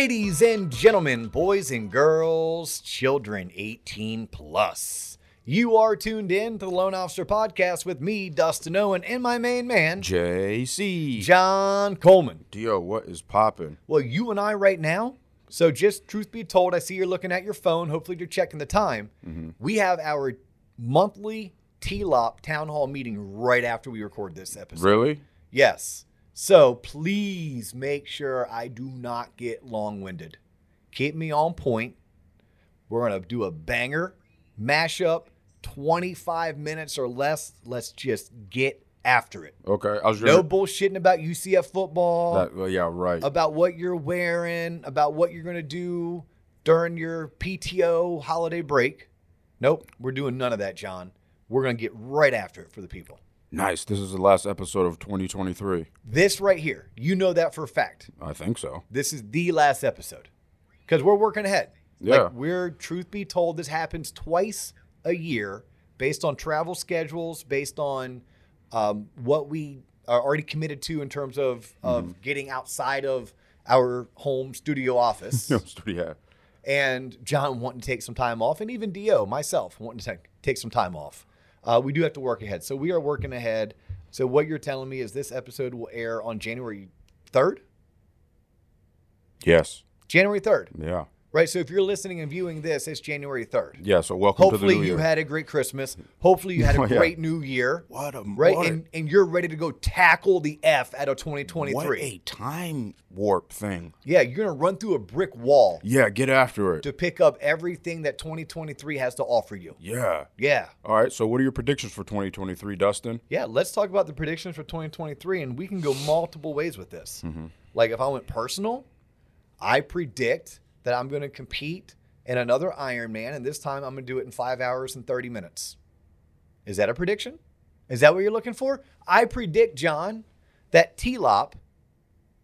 Ladies and gentlemen, boys and girls, children 18 plus. You are tuned in to the Loan Officer Podcast with me, Dustin Owen, and my main man, JC. John Coleman. D.O., what is popping? Well, you and I right now, so just truth be told, I see you're looking at your phone. Hopefully, you're checking the time. Mm-hmm. We have our monthly T-Lop town hall meeting right after we record this episode. Really? Yes. So please make sure I do not get long winded. Keep me on point. We're going to do a banger, mashup, 25 minutes or less. Let's just get after it. Okay. I was No bullshitting about UCF football, that, well, yeah, right. about what you're wearing, about what you're going to do during your PTO holiday break. Nope, we're doing none of that, John. We're going to get right after it for the people. Nice. This is the last episode of 2023. This right here, you know that for a fact. I think so. this is the last episode because we're working ahead. Yeah. Like we're truth be told, this happens twice a year based on travel schedules, based on um, what we are already committed to in terms of of getting outside of our home studio office. No, studio. and John wanting to take some time off, and even D.O., myself, wanting to take, take some time off. Uh, we do have to work ahead. So we are working ahead. So what you're telling me is this episode will air on January 3rd? Yes. January 3rd. Yeah. Right. So if you're listening and viewing this, it's January 3rd. Yeah. So welcome to the Hopefully you year. had a great Christmas. Hopefully you had a Oh, yeah. great new year. what a Right. What, And and you're ready to go tackle the F out of 2023. a, what a time warp thing. yeah, you're gonna run through a brick wall Yeah. Get after it. to pick up everything that 2023 has to offer you. Yeah. Yeah. All right. So what are your predictions for 2023, Dustin? Yeah, let's talk about the predictions for 2023, and we can go multiple ways with this. Mm-hmm. Like, if I went personal, I predict that I'm going to compete in another Ironman, and this time I'm going to do it in five hours and 30 minutes. Is that a prediction? Is that what you're looking for? I predict, John, that T-Lop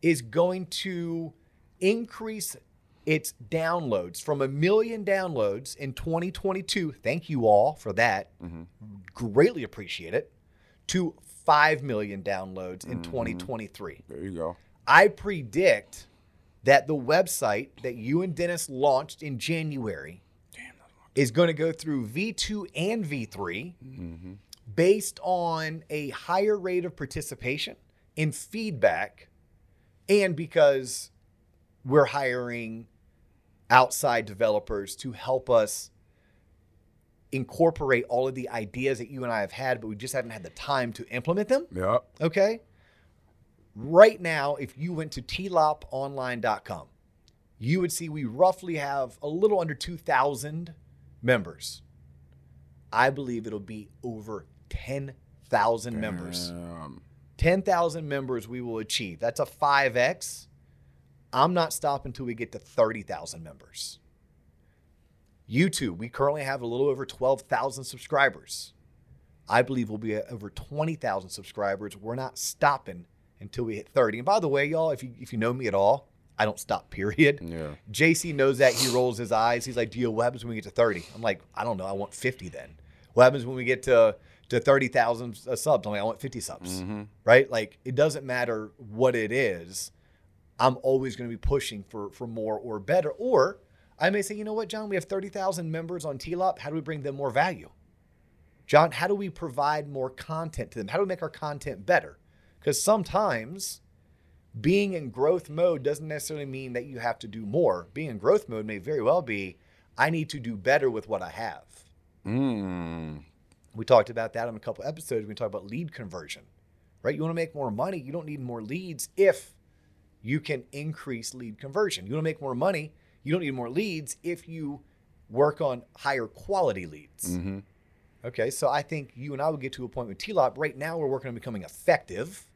is going to increase its downloads from a million downloads in 2022. Thank you all for that. Mm-hmm. Greatly appreciate it. To 5 million downloads in 2023. There you go. I predict that the website that you and Dennis launched in January is going to go through V2 and V3 based on a higher rate of participation in feedback and because we're hiring outside developers to help us incorporate all of the ideas that you and I have had, but we just haven't had the time to implement them. Yeah. Okay. Right now, if you went to tloponline.com, you would see we roughly have a little under 2,000 members. I believe it'll be over 10,000 members. Um, 10,000 members we will achieve. That's a 5x. I'm not stopping until we get to 30,000 members. YouTube, we currently have a little over 12,000 subscribers. I believe we'll be at over 20,000 subscribers. We're not stopping until we hit 30. And by the way, y'all, if you if you know me at all, I don't stop, period. yeah. JC knows that. He rolls his eyes. He's like, D.O., what happens when we get to 30? I'm like, I don't know. I want 50 then. What happens when we get to, to 30,000 uh, subs? I'm like, I want 50 subs. Mm-hmm. Right? Like, it doesn't matter what it is. I'm always going to be pushing for, for more or better. Or I may say, you know what, John, we have 30,000 members on TLOP. How do we bring them more value? John, how do we provide more content to them? How do we make our content better? Because sometimes being in growth mode doesn't necessarily mean that you have to do more. Being in growth mode may very well be I need to do better with what I have. Mm. We talked about that on a couple episodes. We talked about lead conversion, right? You want to make more money. You don't need more leads if you can increase lead conversion. You want to make more money. You don't need more leads if you work on higher quality leads. hmm Okay, so I think you and I will get to a point with T-Lop. Right now, we're working on becoming effective.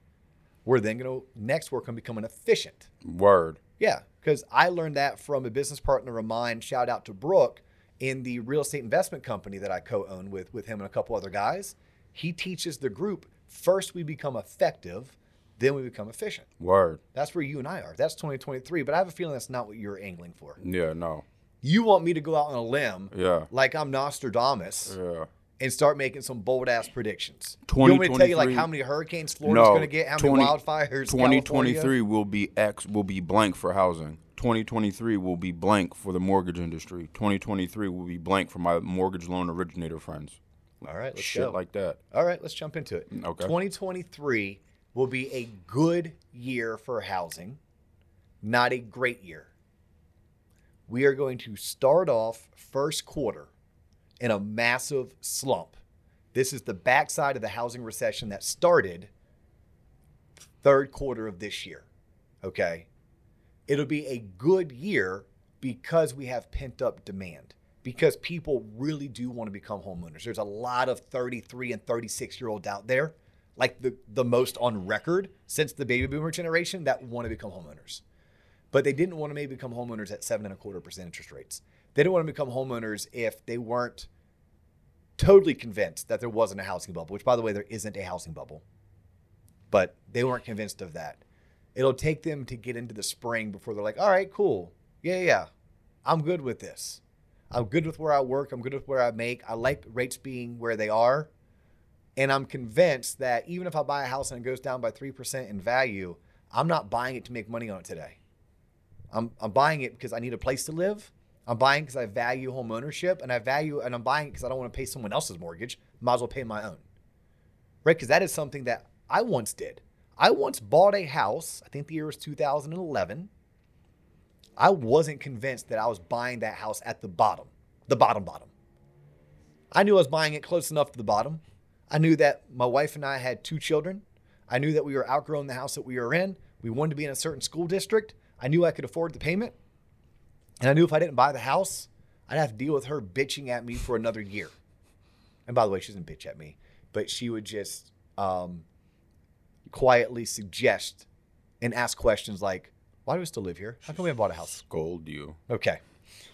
We're then going to next work on becoming efficient. Word. Yeah, because I learned that from a business partner of mine. Shout out to Brooke in the real estate investment company that I co-own with with him and a couple other guys. He teaches the group first we become effective, then we become efficient. Word. That's where you and I are. That's 2023. But I have a feeling that's not what you're angling for. Yeah. No. You want me to go out on a limb Yeah. like I'm Nostradamus Yeah. And start making some bold ass predictions. You want me to tell you like 2023 how many hurricanes Florida's no, going to get, how many wildfires? 2023 will be X will be blank for housing. 2023 will be blank for the mortgage industry. 2023 will be blank for my mortgage loan originator friends. All right, let's Shit go. like that. All right, let's jump into it. Okay. 2023 will be a good year for housing, not a great year. We are going to start off first quarter in a massive slump. This is the backside of the housing recession that started third quarter of this year. Okay. It'll be a good year because we have pent up demand, because people really do want to become homeowners. There's a lot of 33 and 36 year olds out there, like the, the most on record since the baby boomer generation, that want to become homeowners. But they didn't want to maybe become homeowners at seven and a quarter percent interest rates. They didn't want to become homeowners if they weren't totally convinced that there wasn't a housing bubble, which by the way, there isn't a housing bubble. But they weren't convinced of that. It'll take them to get into the spring before they're like, all right, cool. Yeah, yeah. I'm good with this. I'm good with where I work. I'm good with where I make. I like rates being where they are. And I'm convinced that even if I buy a house and it goes down by 3% in value, I'm not buying it to make money on it today. I'm, I'm buying it because I need a place to live. I'm buying because I value home ownership and I value, and I'm buying because I don't want to pay someone else's mortgage. Might as well pay my own. Right? Because that is something that I once did. I once bought a house, I think the year was 2011. I wasn't convinced that I was buying that house at the bottom, the bottom, bottom. I knew I was buying it close enough to the bottom. I knew that my wife and I had two children. I knew that we were outgrowing the house that we were in. We wanted to be in a certain school district. I knew I could afford the payment. And I knew if I didn't buy the house, I'd have to deal with her bitching at me for another year. And by the way, she doesn't bitch at me, but she would just um, quietly suggest and ask questions like, why do we still live here? How come we haven't bought a house? Scold you. Okay.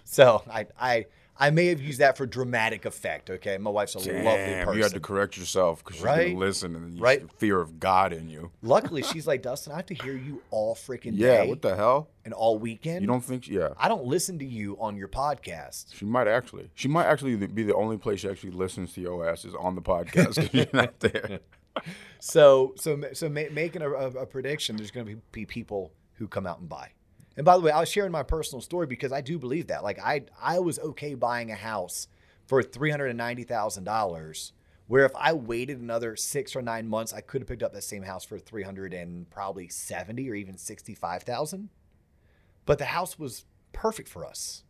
So I I I may have used that for dramatic effect. Okay. My wife's a lovely Damn, person. you had to correct yourself because you're Right? gonna listen and you Right. fear of God in you. Luckily, she's like, Dustin, I have to hear you all freaking Yeah, day what the hell? and all weekend. You don't think? Yeah, I don't listen to you on your podcast. she might actually. She might actually be the only place she actually listens to your ass is on the podcast. 'cause you're not there. So so so ma- making a, a, a prediction, there's going to be people who come out and buy. And by the way, I was sharing my personal story because I do believe that. Like I I was okay buying a house for three hundred and ninety thousand dollars. Where if I waited another six or nine months, I could have picked up that same house for three hundred and probably seventy or even sixty five thousand. But the house was perfect for us,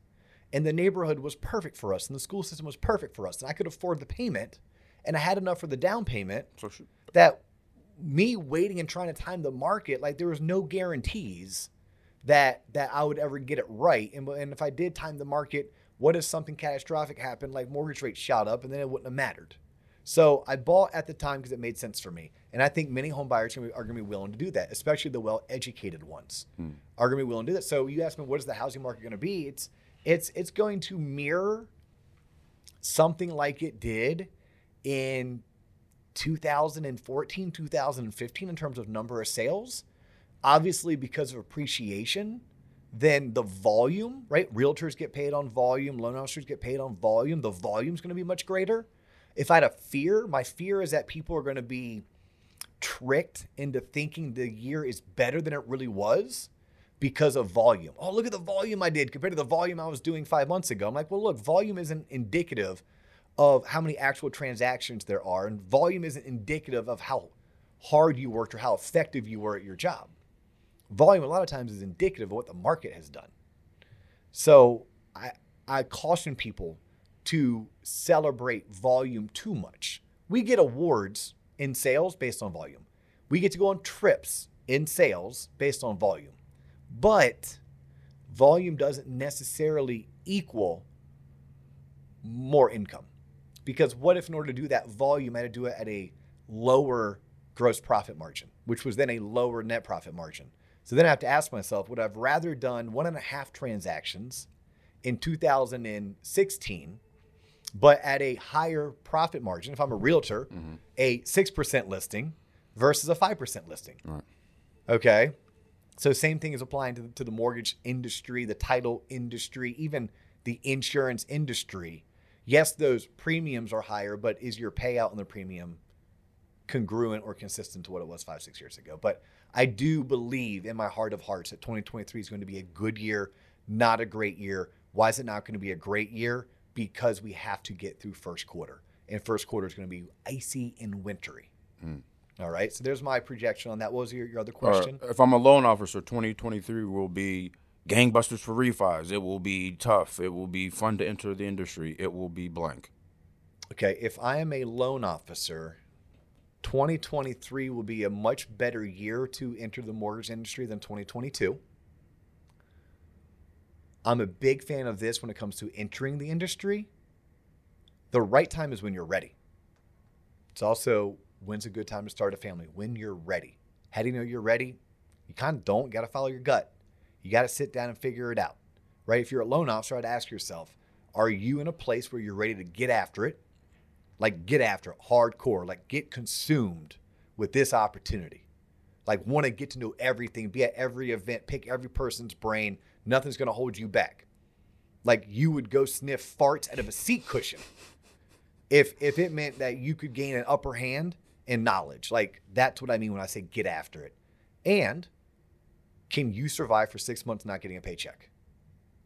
and the neighborhood was perfect for us, and the school system was perfect for us, and I could afford the payment, and I had enough for the down payment So that me waiting and trying to time the market, like there was no guarantees that that I would ever get it right. And, and if I did time the market, what if something catastrophic happened, like mortgage rates shot up, and then it wouldn't have mattered. So I bought at the time because it made sense for me, and I think many home buyers are going to be willing to do that, especially the well-educated ones hmm. are going to be willing to do that. So you ask me, what is the housing market going to be? It's it's it's going to mirror something like it did in 2014, 2015 in terms of number of sales. Obviously, because of appreciation, then the volume, right? Realtors get paid on volume, loan officers get paid on volume. The volume is going to be much greater. If I had a fear, my fear is that people are going to be tricked into thinking the year is better than it really was because of volume. Oh, look at the volume I did compared to the volume I was doing five months ago. I'm like, well, look, volume isn't indicative of how many actual transactions there are, and volume isn't indicative of how hard you worked or how effective you were at your job. Volume, a lot of times, is indicative of what the market has done. So I, I caution people to celebrate volume too much. We get awards in sales based on volume. We get to go on trips in sales based on volume. But volume doesn't necessarily equal more income. Because what if, in order to do that volume, I had to do it at a lower gross profit margin, which was then a lower net profit margin? So then I have to ask myself, would I have rather done one and a half transactions in 2016, but at a higher profit margin? If I'm a realtor, mm-hmm. a 6% listing versus a 5% listing. Right. Okay. So same thing is applying to the, to the mortgage industry, the title industry, even the insurance industry. Yes, those premiums are higher, but is your payout on the premium congruent or consistent to what it was five, six years ago? But I do believe in my heart of hearts that 2023 is going to be a good year, not a great year. Why is it not going to be a great year? Because we have to get through first quarter, and first quarter is going to be icy and wintry. Mm. All right. So there's my projection on that. What was your, your other question? if I'm a loan officer, 2023 will be gangbusters for refis. It will be tough. It will be fun to enter the industry. It will be blank. Okay, if I am a loan officer, 2023 will be a much better year to enter the mortgage industry than 2022. I'm a big fan of this when it comes to entering the industry. The right time is when you're ready. It's also when's a good time to start a family? When you're ready. How do you know you're ready? You kind of don't. got to follow your gut. You got to sit down and figure it out, right? If you're a loan officer, I'd ask yourself, are you in a place where you're ready to get after it? Like, get after it hardcore, like, get consumed with this opportunity. Like, want to get to know everything, be at every event, pick every person's brain. Nothing's going to hold you back. Like, you would go sniff farts out of a seat cushion if if it meant that you could gain an upper hand in knowledge. Like that's what I mean when I say get after it. And can you survive for six months not getting a paycheck?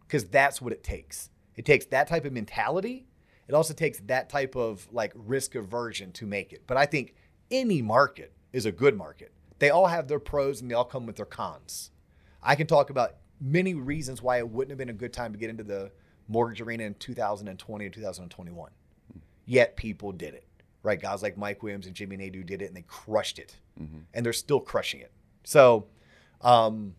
Because that's what it takes. It takes that type of mentality. It also takes that type of like risk aversion to make it. But I think any market is a good market. They all have their pros and they all come with their cons. I can talk about many reasons why it wouldn't have been a good time to get into the mortgage arena in 2020 and 2021 yet people did it. Right? Guys like Mike Williams and Jimmy Nadeau did it and they crushed it. And they're still crushing it. So um,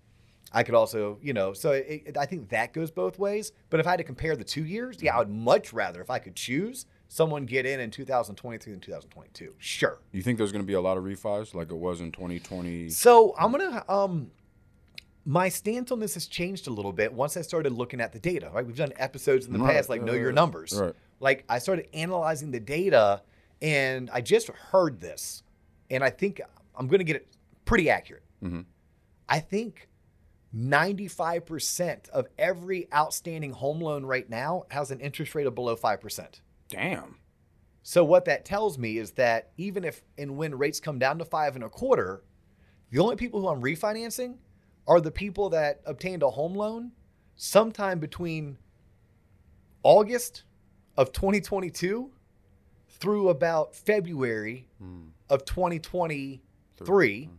I could also, you know, so it, it- I think that goes both ways. But if I had to compare the two years, yeah, I would much rather, if I could choose, someone get in in 2023 than 2022. Sure. You think there's going to be a lot of refis like it was in 2020? So I'm gonna um my stance on this has changed a little bit once I started looking at the data. Right, we've done episodes in the Right, past like know your numbers. right. Like I started analyzing the data, and I just heard this, and I think I'm gonna get it pretty accurate. Mhm. I think 95% of every outstanding home loan right now has an interest rate of below 5%. Damn. So what that tells me is that even if and when rates come down to five and a quarter, the only people who I'm refinancing are the people that obtained a home loan sometime between August of 2022 through about February hmm. of 2023. Hmm.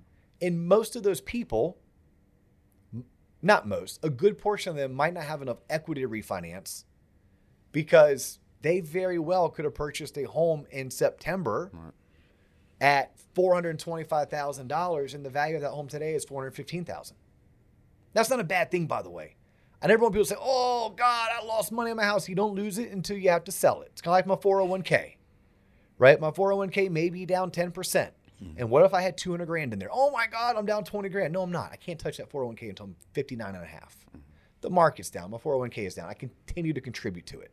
And most of those people, not most, a good portion of them might not have enough equity to refinance because they very well could have purchased a home in September Right. at $425,000 and the value of that home today is 415,000. That's not a bad thing by the way. I never want people to say, "Oh god, I lost money in my house." You don't lose it until you have to sell it. It's kind of like my 401k. Right? My 401k may be down 10%. Mm-hmm. And what if I had 200 grand in there? Oh my god, I'm down 20 grand. No, I'm not. I can't touch that 401k until I'm 59 and a half. Mm-hmm. The market's down. My 401k is down. I continue to contribute to it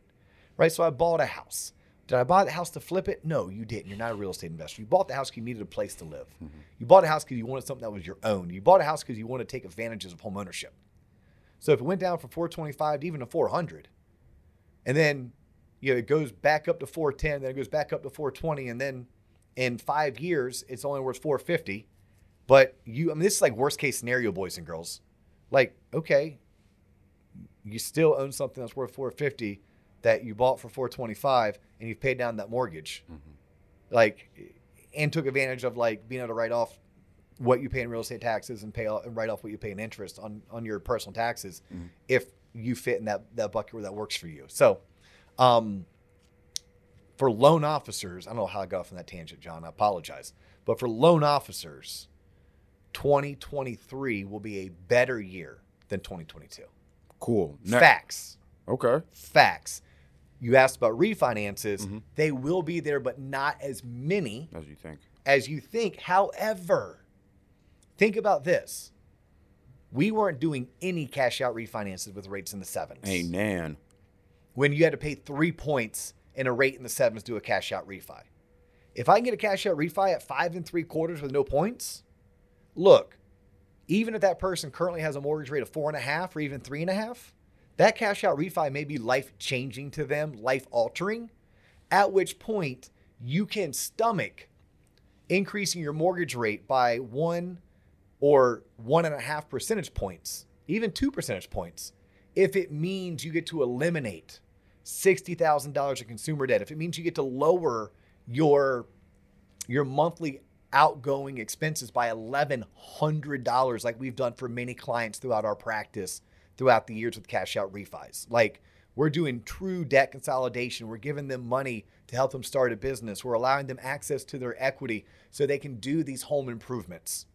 right? So I bought a house. Did I buy the house to flip it? No, you didn't. You're not a real estate investor. You bought the house because you needed a place to live. Mm-hmm. You bought a house because you wanted something that was your own. You bought a house because you wanted to take advantages of home ownership. So if it went down from 425 to even to 400, and then you know it goes back up to 410, then it goes back up to 420, and then in five years it's only worth 450. But you, I mean, this is like worst case scenario, boys and girls. Like, okay, you still own something that's worth 450 that you bought for 425 and you've paid down that mortgage like and took advantage of like being able to write off what you pay in real estate taxes and pay off, and write off what you pay in interest on on your personal taxes if you fit in that that bucket where that works for you so um for loan officers i don't know how i got off on that tangent john i apologize but for loan officers 2023 will be a better year than 2022 Cool. Ne- facts Okay. facts. You asked about refinances. Mm-hmm. They will be there, but not as many As you think. as you think. However, think about this. We weren't doing any cash out refinances with rates in the sevens. Hey, Nan. When you had to pay three points and a rate in the sevens do a cash out refi. If I can get a cash out refi at five and three quarters with no points, look, even if that person currently has a mortgage rate of four and a half or even three and a half, that cash out refi may be life changing to them, life altering, At which point you can stomach increasing your mortgage rate by one or one and a half percentage points, even two percentage points, if it means you get to eliminate $60,000 of consumer debt, if it means you get to lower your your monthly outgoing expenses by $1100 like we've done for many clients throughout our practice throughout the years with cash out refis. Like we're doing true debt consolidation. We're giving them money to help them start a business. We're allowing them access to their equity so they can do these home improvements.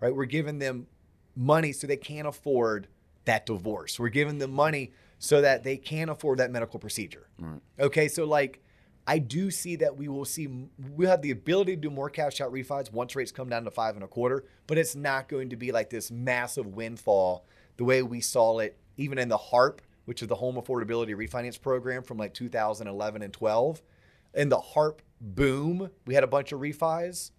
Right? We're giving them money so they can't afford that divorce. We're giving them money so that they can afford that medical procedure. Right. Okay, so like I do see that we will see we have the ability to do more cash out refis once rates come down to five and a quarter, but it's not going to be like this massive windfall the way we saw it even in the HARP, which is the Home Affordability Refinance Program from like 2011 and 12. In the HARP boom, we had a bunch of refis,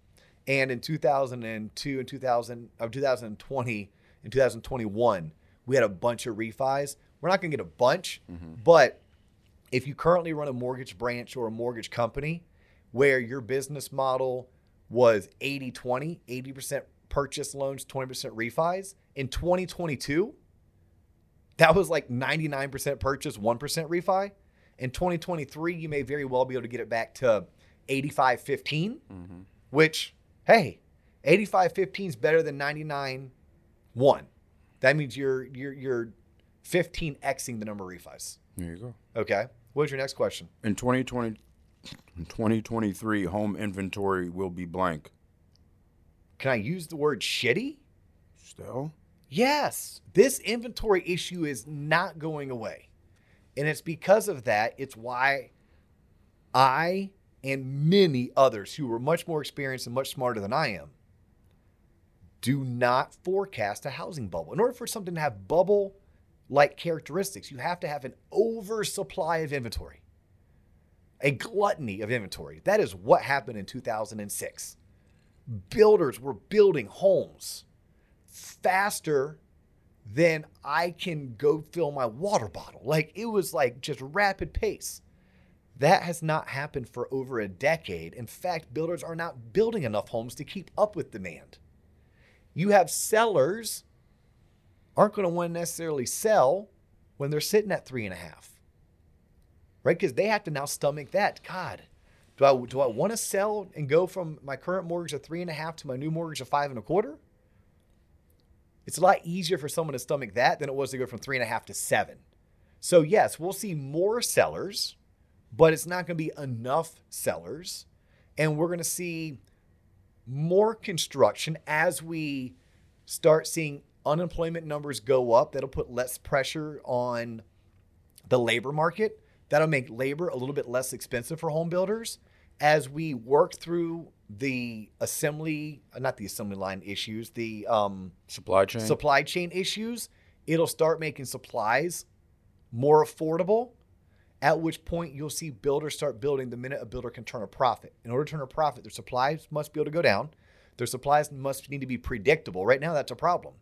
and in 2002 and 2000 of uh, 2020 and 2021, we had a bunch of refis. We're not going to get a bunch, mm-hmm. but if you currently run a mortgage branch or a mortgage company where your business model was 80 20, 80% purchase loans, 20% refis, in 2022, that was like 99% purchase, 1% refi. In 2023, you may very well be able to get it back to 85 15, mm-hmm. which, hey, 85 15 is better than 99 1. That means you're, you're, you're 15xing the number of refis. There you go. Okay. What's your next question? In 2020, in 2023, home inventory will be blank. Can I use the word shitty? Still? Yes. This inventory issue is not going away. And it's because of that, it's why I and many others who are much more experienced and much smarter than I am do not forecast a housing bubble. In order for something to have bubble like characteristics, you have to have an oversupply of inventory, a gluttony of inventory. That is what happened in 2006. Builders were building homes faster than I can go fill my water bottle. Like it was like just rapid pace. That has not happened for over a decade. In fact, builders are not building enough homes to keep up with demand. You have sellers aren't going to want to necessarily sell when they're sitting at three and a half, right? Because they have to now stomach that. God, do I do I want to sell and go from my current mortgage of three and a half to my new mortgage of five and a quarter? It's a lot easier for someone to stomach that than it was to go from three and a half to seven. So yes, we'll see more sellers, but it's not going to be enough sellers, and we're going to see more construction as we start seeing unemployment numbers go up. That'll put less pressure on the labor market. That'll make labor a little bit less expensive for home builders as we work through the assembly, uh, not the assembly line issues, the um, Supply chain? supply chain issues. It'll start making supplies more affordable. At which point you'll see builders start building the minute a builder can turn a profit. In order to turn a profit, their supplies must be able to go down. Their supplies must need to be predictable. Right now, that's a problem.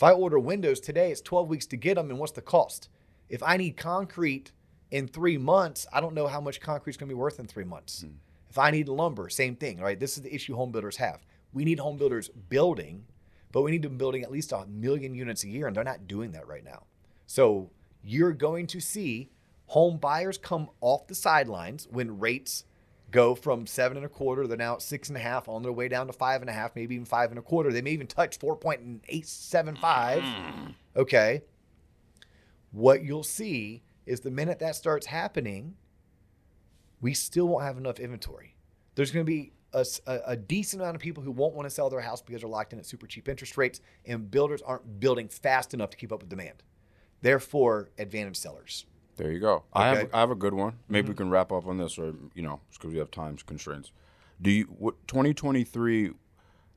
If I order windows today, it's 12 weeks to get them, and what's the cost? If I need concrete in three months, I don't know how much concrete's going to be worth in three months. Hmm. If I need lumber, same thing, right? This is the issue home builders have. We need home builders building, but we need them building at least a million units a year, and they're not doing that right now. So you're going to see home buyers come off the sidelines when rates go from seven and a quarter, they're now at six and a half, on their way down to five and a half, maybe even five and a quarter. They may even touch 4.875. Mm. Okay. What you'll see is the minute that starts happening, we still won't have enough inventory. There's going to be a decent amount of people who won't want to sell their house because they're locked in at super cheap interest rates, and builders aren't building fast enough to keep up with demand. Therefore, advantage sellers. There you go. I have I have a good one. Maybe we mm-hmm. can wrap up on this, or you know, because we have time constraints. Do you what 2023,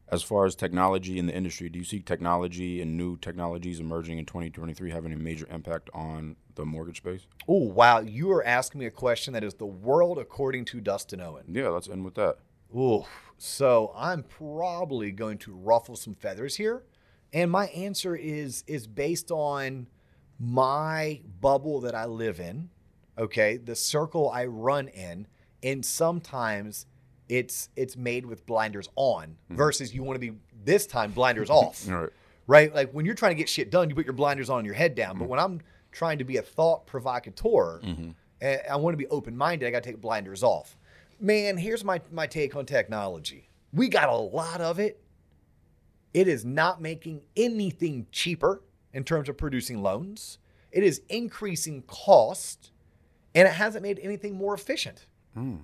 as far as technology in the industry, do you see technology and new technologies emerging in 2023 having a major impact on the mortgage space? Oh, wow. You are asking me a question that is the world according to Dustin Owen. Yeah, let's end with that. Ooh, so I'm probably going to ruffle some feathers here, and my answer is is based on my bubble that I live in, okay, the circle I run in, and sometimes it's it's made with blinders on mm-hmm. versus you want to be this time blinders off right. right? Like when you're trying to get shit done, you put your blinders on and your head down. But mm. when I'm trying to be a thought provocateur, mm-hmm. and I want to be open minded, I got to take blinders off. Man, here's my my take on technology. We got a lot of it. It is not making anything cheaper in terms of producing loans. It is increasing cost, and it hasn't made anything more efficient. Hmm.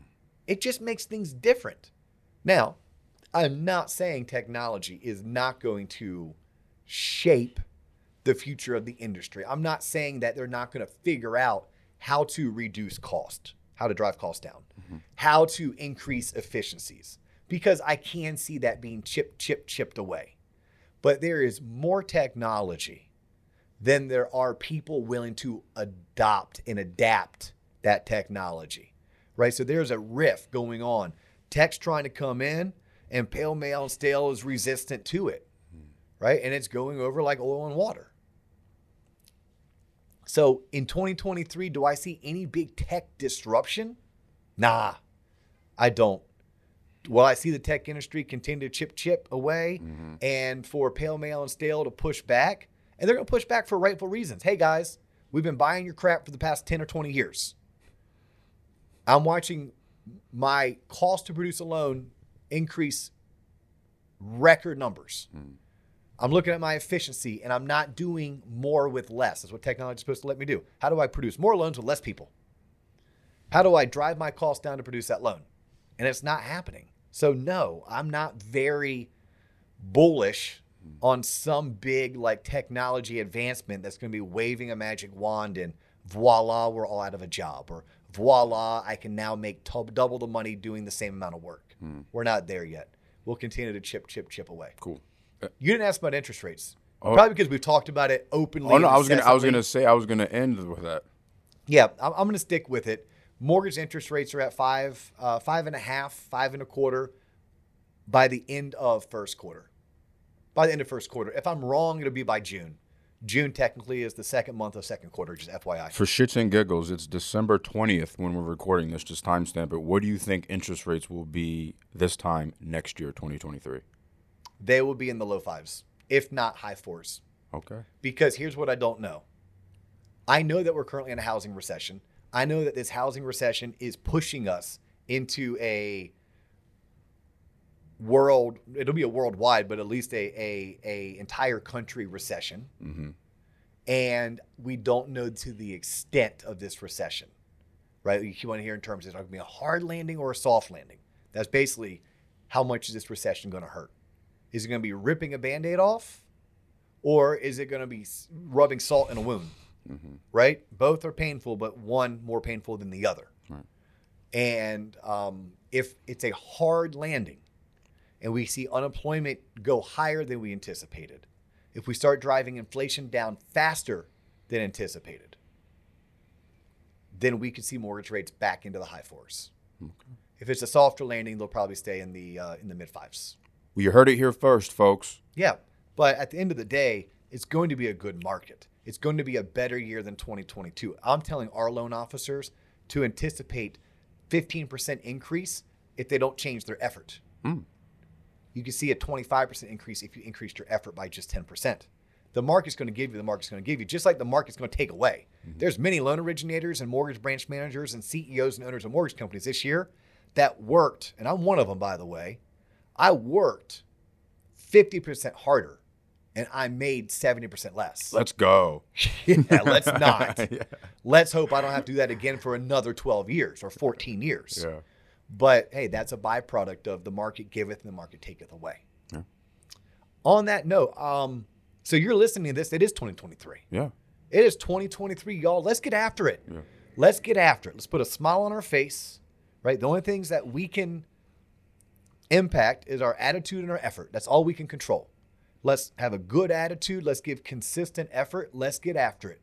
It just makes things different. Now, I'm not saying technology is not going to shape the future of the industry. I'm not saying that they're not going to figure out how to reduce cost, how to drive costs down, mm-hmm. how to increase efficiencies, because I can see that being chipped, chipped, chipped away. But there is more technology than there are people willing to adopt and adapt that technology, right? So there's a rift going on. Tech's trying to come in, and pale male and stale is resistant to it, right? And it's going over like oil and water. So in 2023, do I see any big tech disruption? Nah, I don't. Will I see the tech industry continue to chip chip away mm-hmm. and for pale male and stale to push back? And they're going to push back for rightful reasons. Hey guys, we've been buying your crap for the past 10 or 20 years. I'm watching my cost to produce a loan increase record numbers. Hmm. I'm looking at my efficiency and I'm not doing more with less. That's what technology is supposed to let me do. How do I produce more loans with less people? How do I drive my costs down to produce that loan? And it's not happening. So, no, I'm not very bullish on some big like technology advancement that's going to be waving a magic wand and voila, we're all out of a job. Or voila, I can now make tub- double the money doing the same amount of work. We're not there yet. We'll continue to chip, chip, chip away. Cool. You didn't ask about interest rates. Oh. Probably because we've talked about it openly. Oh no, I was gonna I was gonna say I was gonna end with that. Yeah, I'm, I'm going to stick with it. Mortgage interest rates are at five, uh, five and a half, five and a quarter by the end of first quarter. By the end of first quarter. If I'm wrong, it'll be by June. June technically is the second month of second quarter, just FYI. For shits and giggles, it's December twentieth when we're recording this. Just timestamp it. What do you think interest rates will be this time next year, twenty twenty three? They will be in the low fives, if not high fours. Okay. because here's what I don't know. I know that we're currently in a housing recession. I know that this housing recession is pushing us into a world. It'll be a worldwide, but at least a a, a entire country recession. Mm-hmm. And we don't know to the extent of this recession, right? You want to hear in terms of it's going to be a hard landing or a soft landing. That's basically how much is this recession going to hurt? Is it going to be ripping a band aid off? Or is it going to be rubbing salt in a wound? Right? Both are painful, but one more painful than the other. Right. And um, if it's a hard landing and we see unemployment go higher than we anticipated, if we start driving inflation down faster than anticipated, then we could see mortgage rates back into the high fours. If it's a softer landing, they'll probably stay in the uh, in the mid fives. Well, you heard it here first, folks. Yeah, but at the end of the day, it's going to be a good market. It's going to be a better year than 2022. I'm telling our loan officers to anticipate 15% increase if they don't change their effort. Hmm. You can see a 25% increase if you increased your effort by just 10%. The market's going to give you, the market's going to give you, just like the market's going to take away. Mm-hmm. There's many loan originators and mortgage branch managers and CEOs and owners of mortgage companies this year that worked, and I'm one of them, by the way. I worked 50% harder and I made 70% less. Let's go. yeah, let's not. Yeah. Let's hope I don't have to do that again for another 12 years or 14 years. Yeah. But hey, that's a byproduct of the market giveth and the market taketh away. Yeah. On that note, um, so you're listening to this, it is 2023. Yeah. It is 2023, y'all. Let's get after it. Yeah. Let's get after it. Let's put a smile on our face, right? The only things that we can impact is our attitude and our effort. That's all we can control. Let's have a good attitude. Let's give consistent effort. Let's get after it.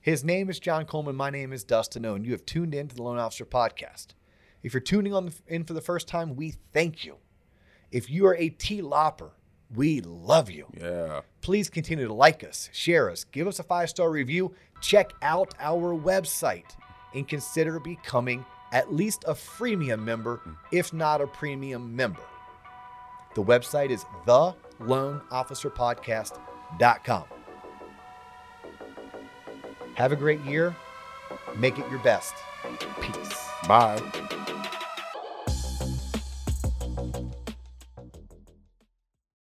His name is John Coleman. My name is Dustin O, and you have tuned in to the Loan Officer Podcast. If you're tuning on in for the first time, we thank you. If you are a T Lopper, we love you. Yeah. Please continue to like us, share us, give us a five star review, check out our website, and consider becoming at least a freemium member, if not a premium member. The website is theloanofficerpodcast.com. Have a great year. Make it your best. Peace. Bye.